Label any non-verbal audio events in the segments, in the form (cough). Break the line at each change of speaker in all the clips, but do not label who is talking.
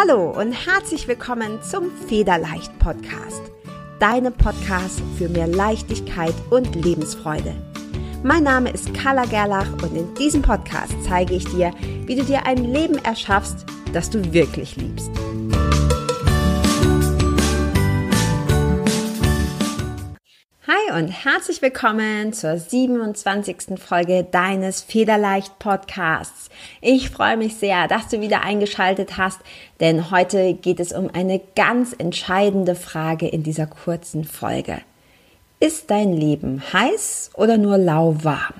Hallo und herzlich willkommen zum Federleicht Podcast. Deinem Podcast für mehr Leichtigkeit und Lebensfreude. Mein Name ist Carla Gerlach und in diesem Podcast zeige ich dir, wie du dir ein Leben erschaffst, das du wirklich liebst. Und herzlich willkommen zur 27. Folge deines Federleicht Podcasts. Ich freue mich sehr, dass du wieder eingeschaltet hast, denn heute geht es um eine ganz entscheidende Frage in dieser kurzen Folge. Ist dein Leben heiß oder nur lauwarm?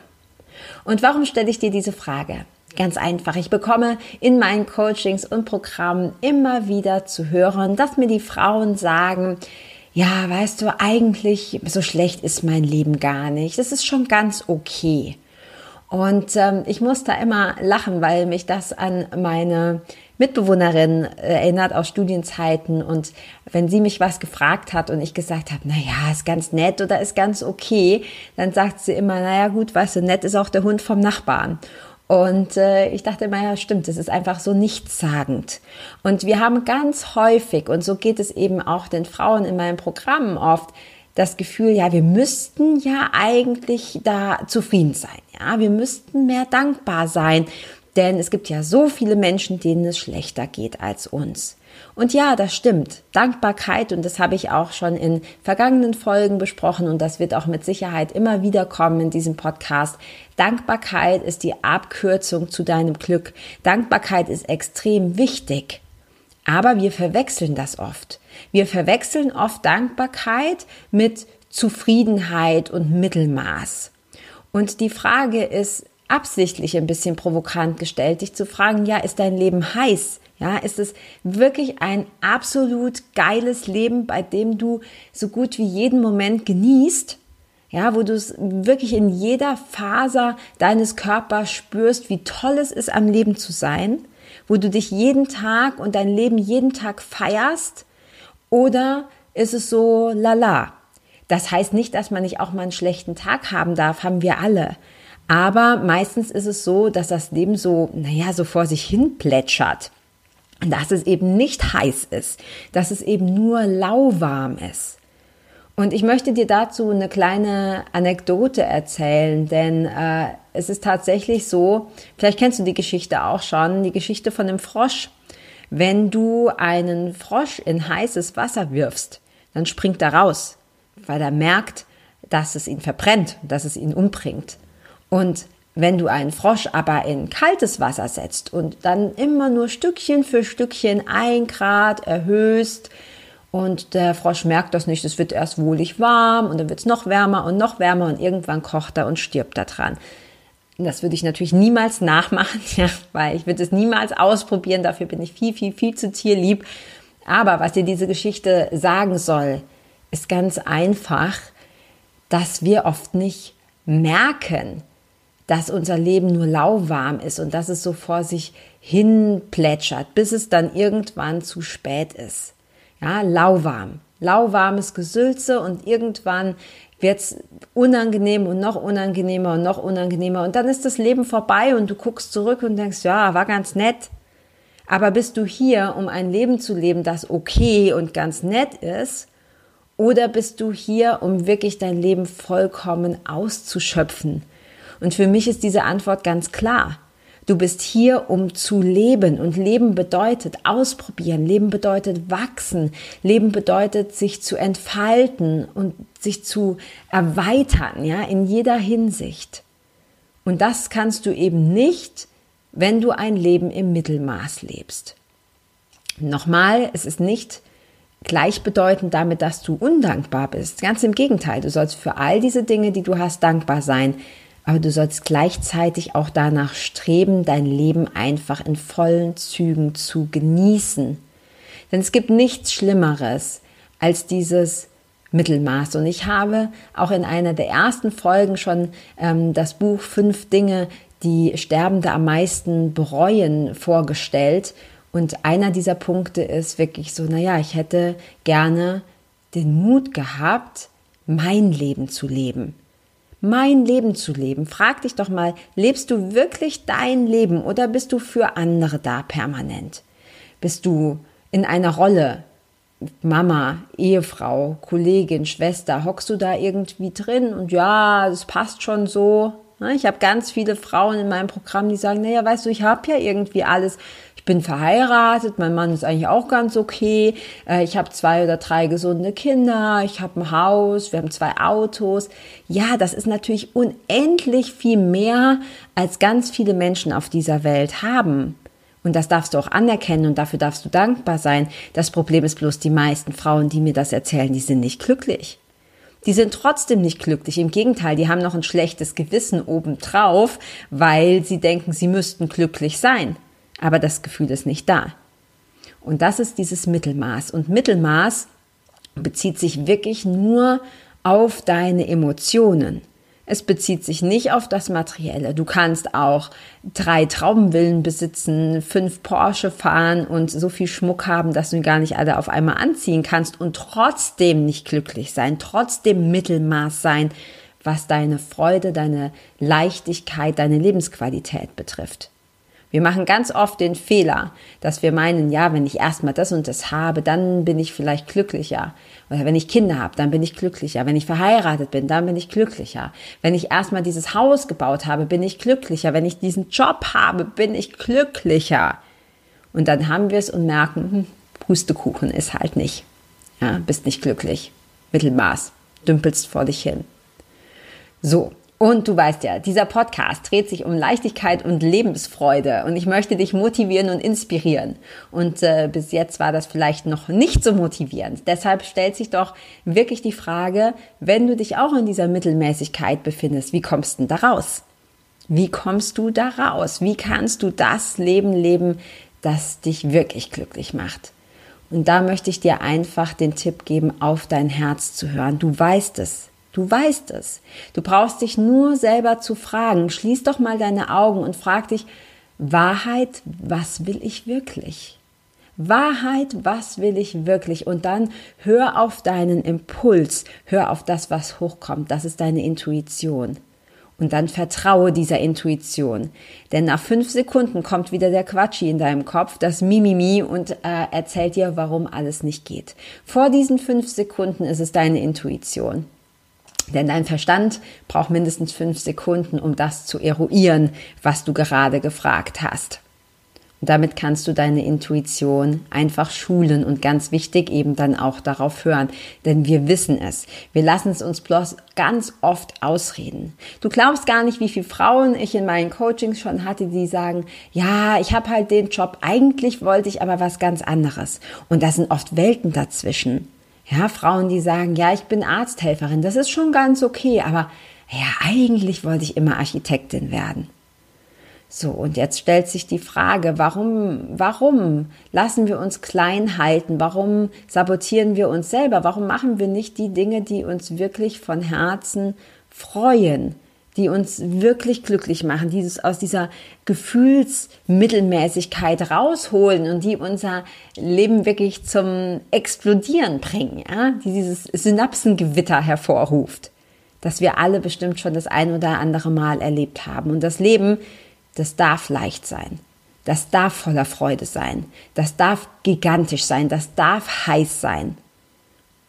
Und warum stelle ich dir diese Frage? Ganz einfach. Ich bekomme in meinen Coachings und Programmen immer wieder zu hören, dass mir die Frauen sagen, ja, weißt du, eigentlich so schlecht ist mein Leben gar nicht. Das ist schon ganz okay. Und ähm, ich muss da immer lachen, weil mich das an meine Mitbewohnerin erinnert aus Studienzeiten. Und wenn sie mich was gefragt hat und ich gesagt habe, na ja, ist ganz nett oder ist ganz okay, dann sagt sie immer, na ja, gut, weißt du, nett ist auch der Hund vom Nachbarn. Und äh, ich dachte immer, ja, stimmt, das ist einfach so nichtssagend. Und wir haben ganz häufig, und so geht es eben auch den Frauen in meinen Programmen oft, das Gefühl, ja, wir müssten ja eigentlich da zufrieden sein. Ja, wir müssten mehr dankbar sein. Denn es gibt ja so viele Menschen, denen es schlechter geht als uns. Und ja, das stimmt. Dankbarkeit, und das habe ich auch schon in vergangenen Folgen besprochen, und das wird auch mit Sicherheit immer wieder kommen in diesem Podcast. Dankbarkeit ist die Abkürzung zu deinem Glück. Dankbarkeit ist extrem wichtig. Aber wir verwechseln das oft. Wir verwechseln oft Dankbarkeit mit Zufriedenheit und Mittelmaß. Und die Frage ist absichtlich ein bisschen provokant gestellt, dich zu fragen, ja, ist dein Leben heiß? Ja, ist es wirklich ein absolut geiles Leben, bei dem du so gut wie jeden Moment genießt? Ja, wo du es wirklich in jeder Faser deines Körpers spürst, wie toll es ist, am Leben zu sein, wo du dich jeden Tag und dein Leben jeden Tag feierst? Oder ist es so lala? Das heißt nicht, dass man nicht auch mal einen schlechten Tag haben darf, haben wir alle. Aber meistens ist es so, dass das Leben so, naja, so vor sich hin plätschert dass es eben nicht heiß ist, dass es eben nur lauwarm ist. Und ich möchte dir dazu eine kleine Anekdote erzählen, denn äh, es ist tatsächlich so, vielleicht kennst du die Geschichte auch schon, die Geschichte von dem Frosch. Wenn du einen Frosch in heißes Wasser wirfst, dann springt er raus, weil er merkt, dass es ihn verbrennt, dass es ihn umbringt. Und wenn du einen Frosch aber in kaltes Wasser setzt und dann immer nur Stückchen für Stückchen ein Grad erhöhst und der Frosch merkt das nicht, es wird erst wohlig warm und dann wird es noch wärmer und noch wärmer und irgendwann kocht er und stirbt da dran. Das würde ich natürlich niemals nachmachen, (laughs) ja, weil ich würde es niemals ausprobieren. Dafür bin ich viel, viel, viel zu tierlieb. Aber was dir diese Geschichte sagen soll, ist ganz einfach, dass wir oft nicht merken, dass unser Leben nur lauwarm ist und dass es so vor sich hin plätschert, bis es dann irgendwann zu spät ist. Ja, lauwarm. Lauwarmes Gesülze und irgendwann wird's unangenehm und noch unangenehmer und noch unangenehmer und dann ist das Leben vorbei und du guckst zurück und denkst, ja, war ganz nett. Aber bist du hier, um ein Leben zu leben, das okay und ganz nett ist? Oder bist du hier, um wirklich dein Leben vollkommen auszuschöpfen? Und für mich ist diese Antwort ganz klar. Du bist hier, um zu leben. Und Leben bedeutet ausprobieren. Leben bedeutet wachsen. Leben bedeutet sich zu entfalten und sich zu erweitern, ja, in jeder Hinsicht. Und das kannst du eben nicht, wenn du ein Leben im Mittelmaß lebst. Nochmal, es ist nicht gleichbedeutend damit, dass du undankbar bist. Ganz im Gegenteil, du sollst für all diese Dinge, die du hast, dankbar sein aber du sollst gleichzeitig auch danach streben, dein Leben einfach in vollen Zügen zu genießen. Denn es gibt nichts Schlimmeres als dieses Mittelmaß. Und ich habe auch in einer der ersten Folgen schon ähm, das Buch Fünf Dinge, die Sterbende am meisten bereuen, vorgestellt. Und einer dieser Punkte ist wirklich so, naja, ich hätte gerne den Mut gehabt, mein Leben zu leben mein Leben zu leben. Frag dich doch mal, lebst du wirklich dein Leben oder bist du für andere da permanent? Bist du in einer Rolle, Mama, Ehefrau, Kollegin, Schwester, hockst du da irgendwie drin und ja, das passt schon so. Ich habe ganz viele Frauen in meinem Programm, die sagen, naja, weißt du, ich habe ja irgendwie alles. Ich bin verheiratet, mein Mann ist eigentlich auch ganz okay. Äh, ich habe zwei oder drei gesunde Kinder, ich habe ein Haus, wir haben zwei Autos. Ja, das ist natürlich unendlich viel mehr, als ganz viele Menschen auf dieser Welt haben. Und das darfst du auch anerkennen und dafür darfst du dankbar sein. Das Problem ist bloß, die meisten Frauen, die mir das erzählen, die sind nicht glücklich. Die sind trotzdem nicht glücklich. Im Gegenteil, die haben noch ein schlechtes Gewissen obendrauf, weil sie denken, sie müssten glücklich sein. Aber das Gefühl ist nicht da. Und das ist dieses Mittelmaß. Und Mittelmaß bezieht sich wirklich nur auf deine Emotionen. Es bezieht sich nicht auf das Materielle. Du kannst auch drei Traubenvillen besitzen, fünf Porsche fahren und so viel Schmuck haben, dass du ihn gar nicht alle auf einmal anziehen kannst und trotzdem nicht glücklich sein, trotzdem Mittelmaß sein, was deine Freude, deine Leichtigkeit, deine Lebensqualität betrifft. Wir machen ganz oft den Fehler, dass wir meinen, ja, wenn ich erstmal das und das habe, dann bin ich vielleicht glücklicher. Oder wenn ich Kinder habe, dann bin ich glücklicher. Wenn ich verheiratet bin, dann bin ich glücklicher. Wenn ich erstmal dieses Haus gebaut habe, bin ich glücklicher. Wenn ich diesen Job habe, bin ich glücklicher. Und dann haben wir es und merken, hm, Pustekuchen ist halt nicht. Ja, bist nicht glücklich. Mittelmaß. Dümpelst vor dich hin. So, und du weißt ja, dieser Podcast dreht sich um Leichtigkeit und Lebensfreude und ich möchte dich motivieren und inspirieren. Und äh, bis jetzt war das vielleicht noch nicht so motivierend. Deshalb stellt sich doch wirklich die Frage, wenn du dich auch in dieser Mittelmäßigkeit befindest, wie kommst du denn da raus? Wie kommst du da raus? Wie kannst du das Leben leben, das dich wirklich glücklich macht? Und da möchte ich dir einfach den Tipp geben, auf dein Herz zu hören. Du weißt es. Du weißt es. Du brauchst dich nur selber zu fragen. Schließ doch mal deine Augen und frag dich, Wahrheit, was will ich wirklich? Wahrheit, was will ich wirklich? Und dann hör auf deinen Impuls, hör auf das, was hochkommt. Das ist deine Intuition. Und dann vertraue dieser Intuition. Denn nach fünf Sekunden kommt wieder der Quatschi in deinem Kopf, das Mimimi und äh, erzählt dir, warum alles nicht geht. Vor diesen fünf Sekunden ist es deine Intuition. Denn dein Verstand braucht mindestens fünf Sekunden, um das zu eruieren, was du gerade gefragt hast. Und damit kannst du deine Intuition einfach schulen und ganz wichtig eben dann auch darauf hören, denn wir wissen es. Wir lassen es uns bloß ganz oft ausreden. Du glaubst gar nicht, wie viele Frauen ich in meinen Coachings schon hatte, die sagen, ja, ich habe halt den Job, eigentlich wollte ich aber was ganz anderes. Und da sind oft Welten dazwischen. Ja, Frauen, die sagen, ja, ich bin Arzthelferin, das ist schon ganz okay, aber ja, eigentlich wollte ich immer Architektin werden. So, und jetzt stellt sich die Frage, warum, warum lassen wir uns klein halten? Warum sabotieren wir uns selber? Warum machen wir nicht die Dinge, die uns wirklich von Herzen freuen? Die uns wirklich glücklich machen, die uns aus dieser Gefühlsmittelmäßigkeit rausholen und die unser Leben wirklich zum Explodieren bringen, ja? die dieses Synapsengewitter hervorruft, das wir alle bestimmt schon das ein oder andere Mal erlebt haben. Und das Leben, das darf leicht sein. Das darf voller Freude sein. Das darf gigantisch sein. Das darf heiß sein.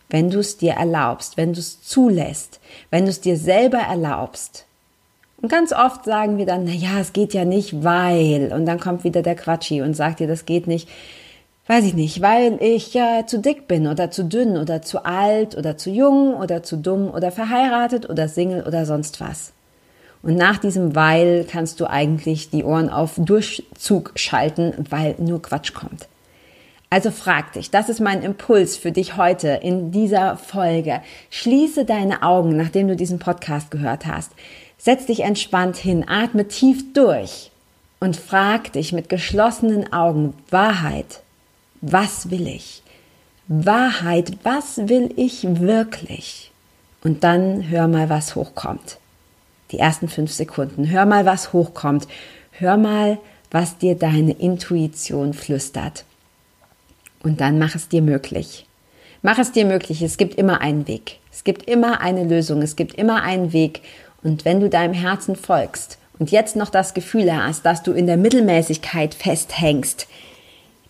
Wenn du es dir erlaubst, wenn du es zulässt, wenn du es dir selber erlaubst, und ganz oft sagen wir dann, na ja, es geht ja nicht, weil. Und dann kommt wieder der Quatschi und sagt dir, das geht nicht, weiß ich nicht, weil ich ja zu dick bin oder zu dünn oder zu alt oder zu jung oder zu dumm oder verheiratet oder Single oder sonst was. Und nach diesem Weil kannst du eigentlich die Ohren auf Durchzug schalten, weil nur Quatsch kommt. Also frag dich, das ist mein Impuls für dich heute in dieser Folge. Schließe deine Augen, nachdem du diesen Podcast gehört hast. Setz dich entspannt hin, atme tief durch und frag dich mit geschlossenen Augen, Wahrheit, was will ich? Wahrheit, was will ich wirklich? Und dann hör mal, was hochkommt. Die ersten fünf Sekunden. Hör mal, was hochkommt. Hör mal, was dir deine Intuition flüstert. Und dann mach es dir möglich. Mach es dir möglich. Es gibt immer einen Weg. Es gibt immer eine Lösung. Es gibt immer einen Weg. Und wenn du deinem Herzen folgst und jetzt noch das Gefühl hast, dass du in der Mittelmäßigkeit festhängst,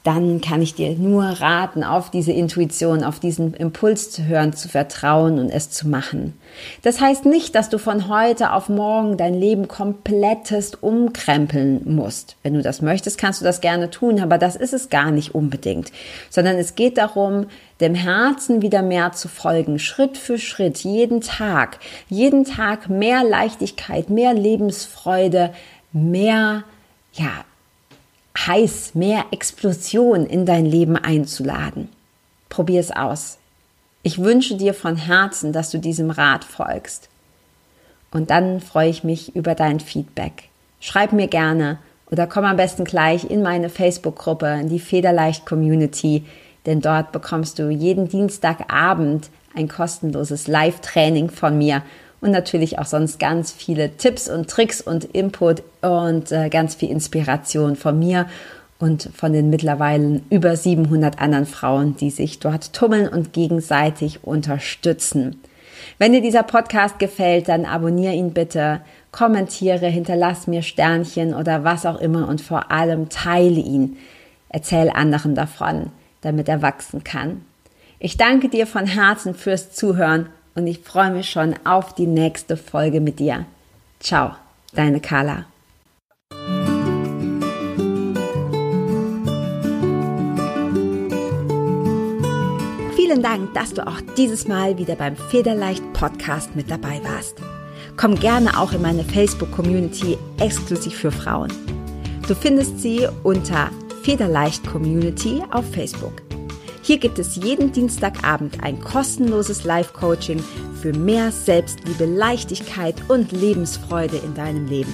dann kann ich dir nur raten, auf diese Intuition, auf diesen Impuls zu hören, zu vertrauen und es zu machen. Das heißt nicht, dass du von heute auf morgen dein Leben komplettest umkrempeln musst. Wenn du das möchtest, kannst du das gerne tun, aber das ist es gar nicht unbedingt, sondern es geht darum, dem Herzen wieder mehr zu folgen, Schritt für Schritt, jeden Tag, jeden Tag mehr Leichtigkeit, mehr Lebensfreude, mehr, ja, heiß, mehr Explosion in dein Leben einzuladen. Probier es aus. Ich wünsche dir von Herzen, dass du diesem Rat folgst. Und dann freue ich mich über dein Feedback. Schreib mir gerne oder komm am besten gleich in meine Facebook-Gruppe, in die Federleicht Community, denn dort bekommst du jeden Dienstagabend ein kostenloses Live-Training von mir und natürlich auch sonst ganz viele Tipps und Tricks und Input und äh, ganz viel Inspiration von mir und von den mittlerweile über 700 anderen Frauen, die sich dort tummeln und gegenseitig unterstützen. Wenn dir dieser Podcast gefällt, dann abonniere ihn bitte, kommentiere, hinterlass mir Sternchen oder was auch immer und vor allem teile ihn. Erzähl anderen davon, damit er wachsen kann. Ich danke dir von Herzen fürs Zuhören und ich freue mich schon auf die nächste Folge mit dir. Ciao, deine Carla. Vielen Dank, dass du auch dieses Mal wieder beim Federleicht Podcast mit dabei warst. Komm gerne auch in meine Facebook-Community exklusiv für Frauen. Du findest sie unter Federleicht Community auf Facebook. Hier gibt es jeden Dienstagabend ein kostenloses Live-Coaching für mehr Selbstliebe, Leichtigkeit und Lebensfreude in deinem Leben.